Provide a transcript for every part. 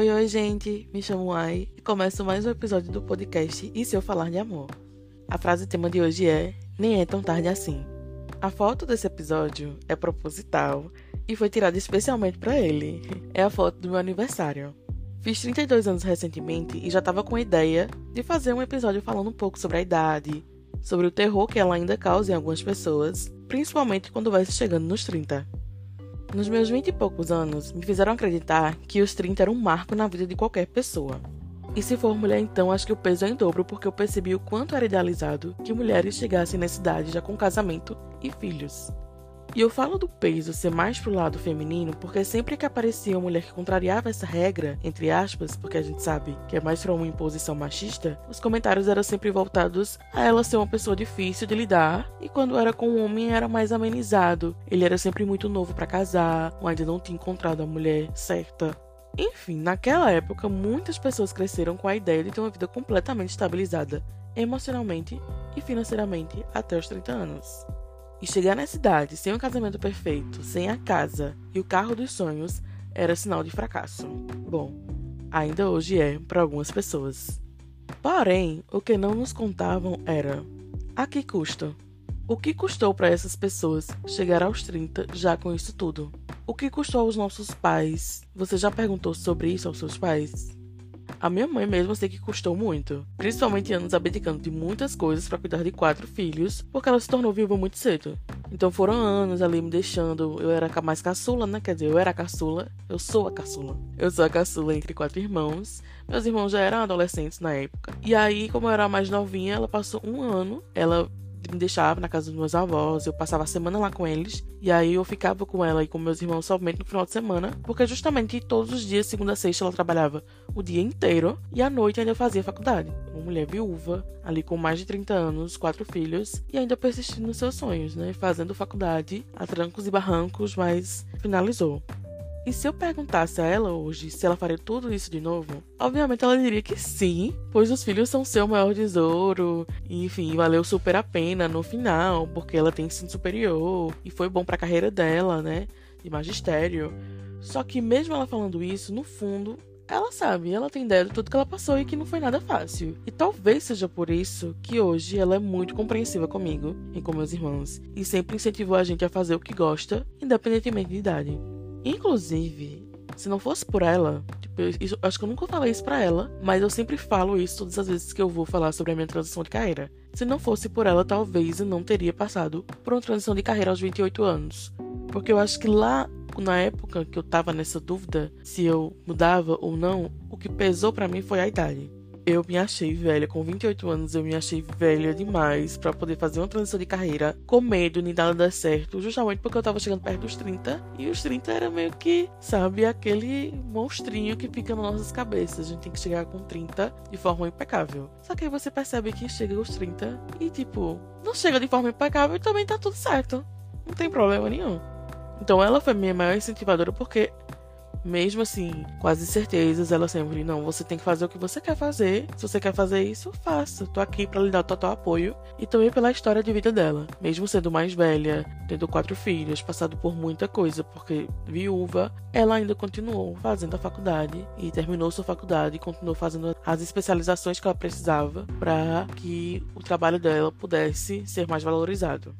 Oi, oi, gente. Me chamo Ai e começo mais um episódio do podcast E se eu falar de amor? A frase tema de hoje é: Nem é tão tarde assim. A foto desse episódio é proposital e foi tirada especialmente para ele. É a foto do meu aniversário. Fiz 32 anos recentemente e já tava com a ideia de fazer um episódio falando um pouco sobre a idade, sobre o terror que ela ainda causa em algumas pessoas, principalmente quando vai se chegando nos 30. Nos meus 20 e poucos anos, me fizeram acreditar que os 30 eram um marco na vida de qualquer pessoa. E se for mulher, então acho que o peso é em dobro, porque eu percebi o quanto era idealizado que mulheres chegassem nessa idade já com casamento e filhos. E eu falo do peso ser mais pro lado feminino porque sempre que aparecia uma mulher que contrariava essa regra, entre aspas, porque a gente sabe que é mais pra uma imposição machista, os comentários eram sempre voltados a ela ser uma pessoa difícil de lidar e quando era com um homem era mais amenizado. Ele era sempre muito novo para casar, ou ainda não tinha encontrado a mulher certa. Enfim, naquela época, muitas pessoas cresceram com a ideia de ter uma vida completamente estabilizada, emocionalmente e financeiramente, até os 30 anos. E chegar na cidade sem um casamento perfeito, sem a casa e o carro dos sonhos era sinal de fracasso. Bom, ainda hoje é para algumas pessoas. Porém, o que não nos contavam era: a que custo? O que custou para essas pessoas chegar aos 30 já com isso tudo? O que custou aos nossos pais? Você já perguntou sobre isso aos seus pais? A minha mãe mesmo sei que custou muito, principalmente anos abdicando de muitas coisas para cuidar de quatro filhos, porque ela se tornou viúva muito cedo. Então foram anos ali me deixando. Eu era mais caçula, né? Quer dizer, eu era caçula. Eu sou a caçula. Eu sou a caçula entre quatro irmãos. Meus irmãos já eram adolescentes na época. E aí, como eu era mais novinha, ela passou um ano. Ela me deixava na casa dos meus avós, eu passava a semana lá com eles, e aí eu ficava com ela e com meus irmãos somente no final de semana, porque justamente todos os dias, segunda a sexta, ela trabalhava o dia inteiro e à noite ainda fazia faculdade. Uma mulher viúva, ali com mais de 30 anos, quatro filhos, e ainda persistindo nos seus sonhos, né? Fazendo faculdade a trancos e barrancos, mas finalizou. E se eu perguntasse a ela hoje se ela faria tudo isso de novo, obviamente ela diria que sim, pois os filhos são seu maior tesouro, e, enfim, valeu super a pena no final, porque ela tem ensino superior e foi bom para a carreira dela, né, de magistério. Só que mesmo ela falando isso, no fundo, ela sabe, ela tem ideia de tudo que ela passou e que não foi nada fácil. E talvez seja por isso que hoje ela é muito compreensiva comigo e com meus irmãos, e sempre incentivou a gente a fazer o que gosta, independentemente de idade. Inclusive, se não fosse por ela, tipo, eu, acho que eu nunca falei isso pra ela, mas eu sempre falo isso todas as vezes que eu vou falar sobre a minha transição de carreira. Se não fosse por ela, talvez eu não teria passado por uma transição de carreira aos 28 anos. Porque eu acho que lá, na época que eu tava nessa dúvida se eu mudava ou não, o que pesou para mim foi a idade eu me achei velha. Com 28 anos, eu me achei velha demais para poder fazer uma transição de carreira com medo de nada dar certo, justamente porque eu tava chegando perto dos 30 e os 30 era meio que, sabe, aquele monstrinho que fica nas nossas cabeças. A gente tem que chegar com 30 de forma impecável. Só que aí você percebe que chega aos 30 e, tipo, não chega de forma impecável e também tá tudo certo. Não tem problema nenhum. Então ela foi minha maior incentivadora porque mesmo assim, quase certezas, ela sempre, não, você tem que fazer o que você quer fazer. Se você quer fazer isso, faça. Tô aqui para lhe dar total apoio e também pela história de vida dela. Mesmo sendo mais velha, tendo quatro filhos, passado por muita coisa, porque viúva, ela ainda continuou fazendo a faculdade e terminou sua faculdade e continuou fazendo as especializações que ela precisava para que o trabalho dela pudesse ser mais valorizado.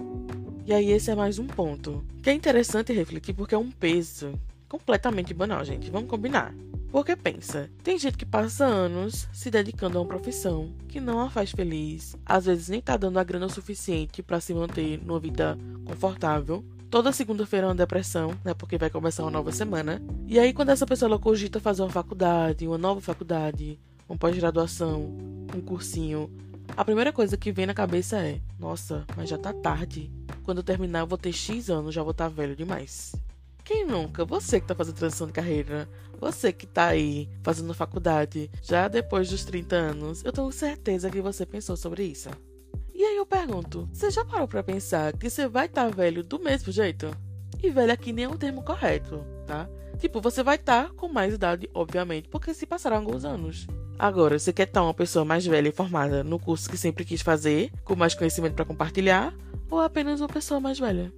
E aí esse é mais um ponto que é interessante refletir porque é um peso completamente banal, gente. Vamos combinar. Porque pensa, tem gente que passa anos se dedicando a uma profissão que não a faz feliz, às vezes nem tá dando a grana suficiente para se manter numa vida confortável. Toda segunda-feira é uma depressão, né? Porque vai começar uma nova semana. E aí, quando essa pessoa cogita fazer uma faculdade, uma nova faculdade, uma pós-graduação, um cursinho, a primeira coisa que vem na cabeça é: nossa, mas já tá tarde. Quando eu terminar, eu vou ter X anos, já vou estar tá velho demais. Quem nunca? Você que tá fazendo transição de carreira, você que tá aí fazendo faculdade já depois dos 30 anos, eu tenho certeza que você pensou sobre isso. E aí eu pergunto, você já parou para pensar que você vai estar tá velho do mesmo jeito? E velho aqui nem é o termo correto, tá? Tipo, você vai estar tá com mais idade, obviamente, porque se passaram alguns anos. Agora, você quer estar tá uma pessoa mais velha e formada no curso que sempre quis fazer, com mais conhecimento para compartilhar, ou apenas uma pessoa mais velha?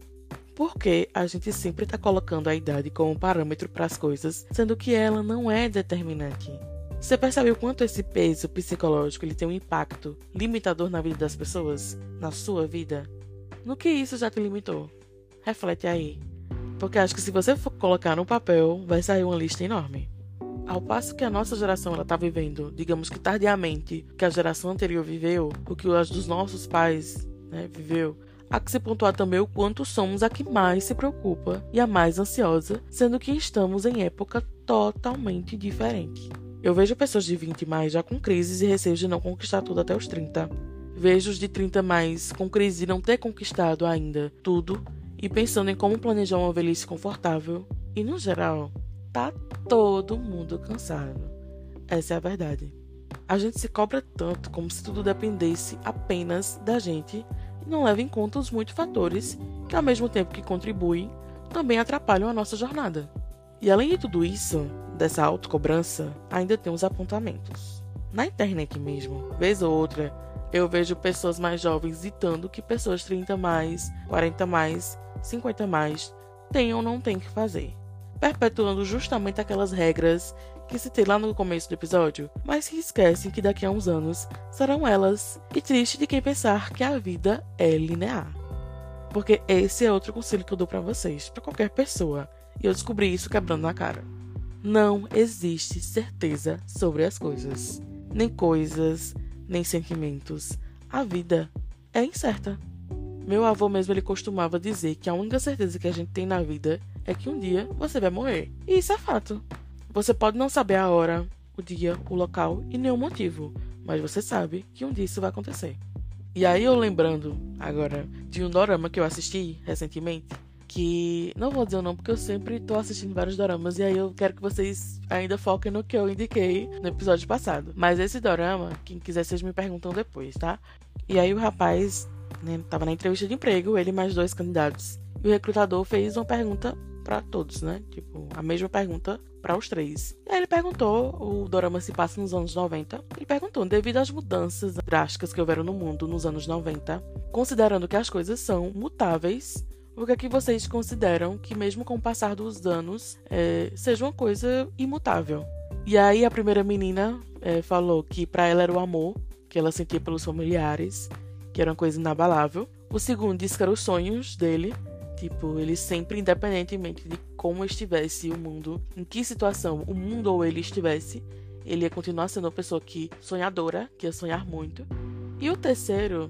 Porque a gente sempre está colocando a idade como parâmetro para as coisas, sendo que ela não é determinante. Você percebe o quanto esse peso psicológico ele tem um impacto limitador na vida das pessoas? Na sua vida? No que isso já te limitou? Reflete aí. Porque acho que se você for colocar no papel, vai sair uma lista enorme. Ao passo que a nossa geração está vivendo, digamos que tardiamente, que a geração anterior viveu, o que as dos nossos pais né, viveu, há que se pontuar também o quanto somos a que mais se preocupa e a mais ansiosa, sendo que estamos em época totalmente diferente. Eu vejo pessoas de 20 mais já com crises e receios de não conquistar tudo até os 30. Vejo os de 30 mais com crise de não ter conquistado ainda tudo e pensando em como planejar uma velhice confortável. E no geral, tá todo mundo cansado. Essa é a verdade. A gente se cobra tanto como se tudo dependesse apenas da gente e não leva em conta os muitos fatores que, ao mesmo tempo que contribuem, também atrapalham a nossa jornada. E além de tudo isso, dessa autocobrança, ainda tem os apontamentos. Na internet mesmo, vez ou outra, eu vejo pessoas mais jovens ditando que pessoas 30 mais, 40 mais, 50 mais têm ou não têm que fazer, perpetuando justamente aquelas regras que citei lá no começo do episódio, mas que esquecem que daqui a uns anos serão elas, e triste de quem pensar que a vida é linear. Porque esse é outro conselho que eu dou para vocês, para qualquer pessoa, e eu descobri isso quebrando na cara. Não existe certeza sobre as coisas, nem coisas, nem sentimentos. A vida é incerta. Meu avô mesmo ele costumava dizer que a única certeza que a gente tem na vida é que um dia você vai morrer. E isso é fato. Você pode não saber a hora, o dia, o local e nenhum motivo, mas você sabe que um dia isso vai acontecer. E aí eu lembrando agora de um dorama que eu assisti recentemente, que não vou dizer o nome porque eu sempre tô assistindo vários doramas e aí eu quero que vocês ainda foquem no que eu indiquei no episódio passado. Mas esse dorama, quem quiser vocês me perguntam depois, tá? E aí o rapaz né, tava na entrevista de emprego, ele mais dois candidatos. E o recrutador fez uma pergunta para todos, né? Tipo, a mesma pergunta para os três. E aí ele perguntou, o dorama se passa nos anos 90. Ele perguntou, devido às mudanças drásticas que houveram no mundo nos anos 90, considerando que as coisas são mutáveis, o que é que vocês consideram que mesmo com o passar dos anos é, seja uma coisa imutável? E aí a primeira menina é, falou que para ela era o amor que ela sentia pelos familiares que era uma coisa inabalável. O segundo disse que eram os sonhos dele. Tipo, ele sempre, independentemente de como estivesse o mundo, em que situação o mundo ou ele estivesse, ele ia continuar sendo uma pessoa que sonhadora, que ia sonhar muito. E o terceiro,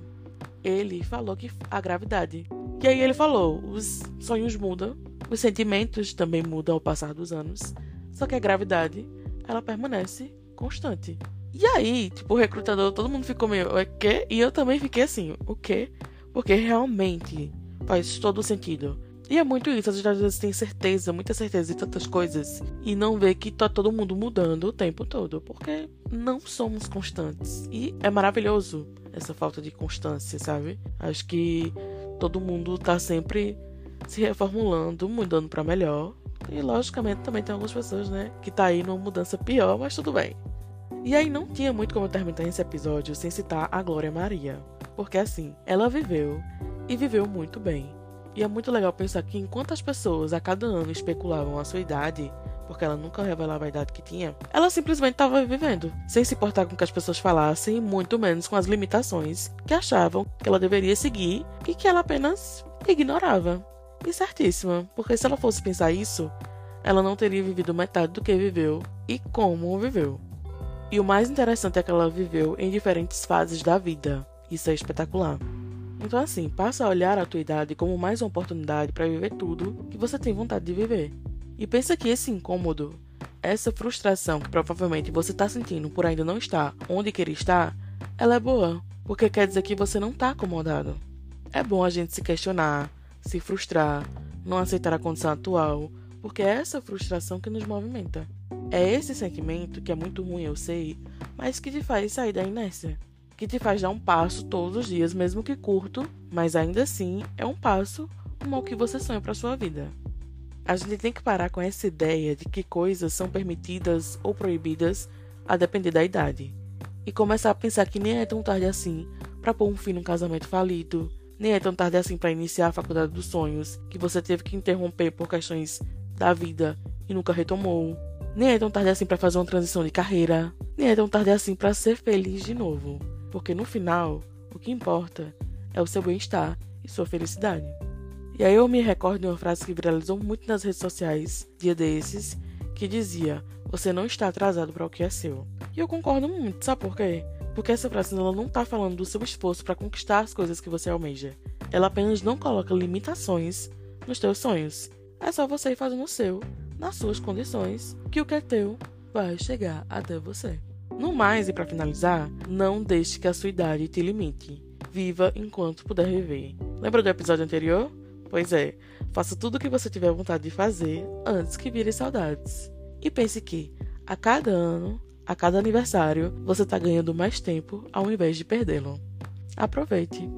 ele falou que a gravidade. E aí ele falou, os sonhos mudam, os sentimentos também mudam ao passar dos anos, só que a gravidade, ela permanece constante. E aí, tipo, o recrutador, todo mundo ficou meio, o quê? E eu também fiquei assim, o quê? Porque realmente faz todo sentido. E é muito isso, às vezes tem certeza, muita certeza de tantas coisas e não vê que tá todo mundo mudando o tempo todo, porque não somos constantes. E é maravilhoso essa falta de constância, sabe? Acho que todo mundo tá sempre se reformulando, mudando para melhor. E logicamente também tem algumas pessoas, né, que tá aí numa mudança pior, mas tudo bem. E aí não tinha muito como terminar esse episódio sem citar a Glória Maria. Porque assim, ela viveu e viveu muito bem. E é muito legal pensar que enquanto as pessoas a cada ano especulavam a sua idade, porque ela nunca revelava a idade que tinha, ela simplesmente estava vivendo, sem se importar com o que as pessoas falassem, muito menos com as limitações que achavam que ela deveria seguir e que ela apenas ignorava. E certíssima, porque se ela fosse pensar isso, ela não teria vivido metade do que viveu e como viveu. E o mais interessante é que ela viveu em diferentes fases da vida. Isso é espetacular. Então, assim, passa a olhar a tua idade como mais uma oportunidade para viver tudo que você tem vontade de viver. E pensa que esse incômodo, essa frustração que provavelmente você está sentindo por ainda não estar onde queria estar, ela é boa, porque quer dizer que você não está acomodado. É bom a gente se questionar, se frustrar, não aceitar a condição atual, porque é essa frustração que nos movimenta. É esse sentimento que é muito ruim, eu sei, mas que te faz sair da inércia. Que te faz dar um passo todos os dias, mesmo que curto, mas ainda assim é um passo rumo ao que você sonha para sua vida. A gente tem que parar com essa ideia de que coisas são permitidas ou proibidas a depender da idade. E começar a pensar que nem é tão tarde assim para pôr um fim num casamento falido, Nem é tão tarde assim para iniciar a faculdade dos sonhos, que você teve que interromper por questões da vida e nunca retomou. Nem é tão tarde assim para fazer uma transição de carreira. Nem é tão tarde assim para ser feliz de novo. Porque no final, o que importa é o seu bem-estar e sua felicidade. E aí eu me recordo de uma frase que viralizou muito nas redes sociais, dia desses, que dizia: Você não está atrasado para o que é seu. E eu concordo muito, sabe por quê? Porque essa frase ela não está falando do seu esforço para conquistar as coisas que você almeja. Ela apenas não coloca limitações nos teus sonhos. É só você ir fazendo o seu, nas suas condições, que o que é teu vai chegar até você. No mais, e para finalizar, não deixe que a sua idade te limite. Viva enquanto puder viver. Lembra do episódio anterior? Pois é, faça tudo o que você tiver vontade de fazer antes que vire saudades. E pense que, a cada ano, a cada aniversário, você está ganhando mais tempo ao invés de perdê-lo. Aproveite.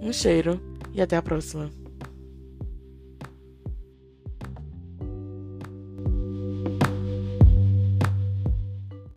Um cheiro e até a próxima.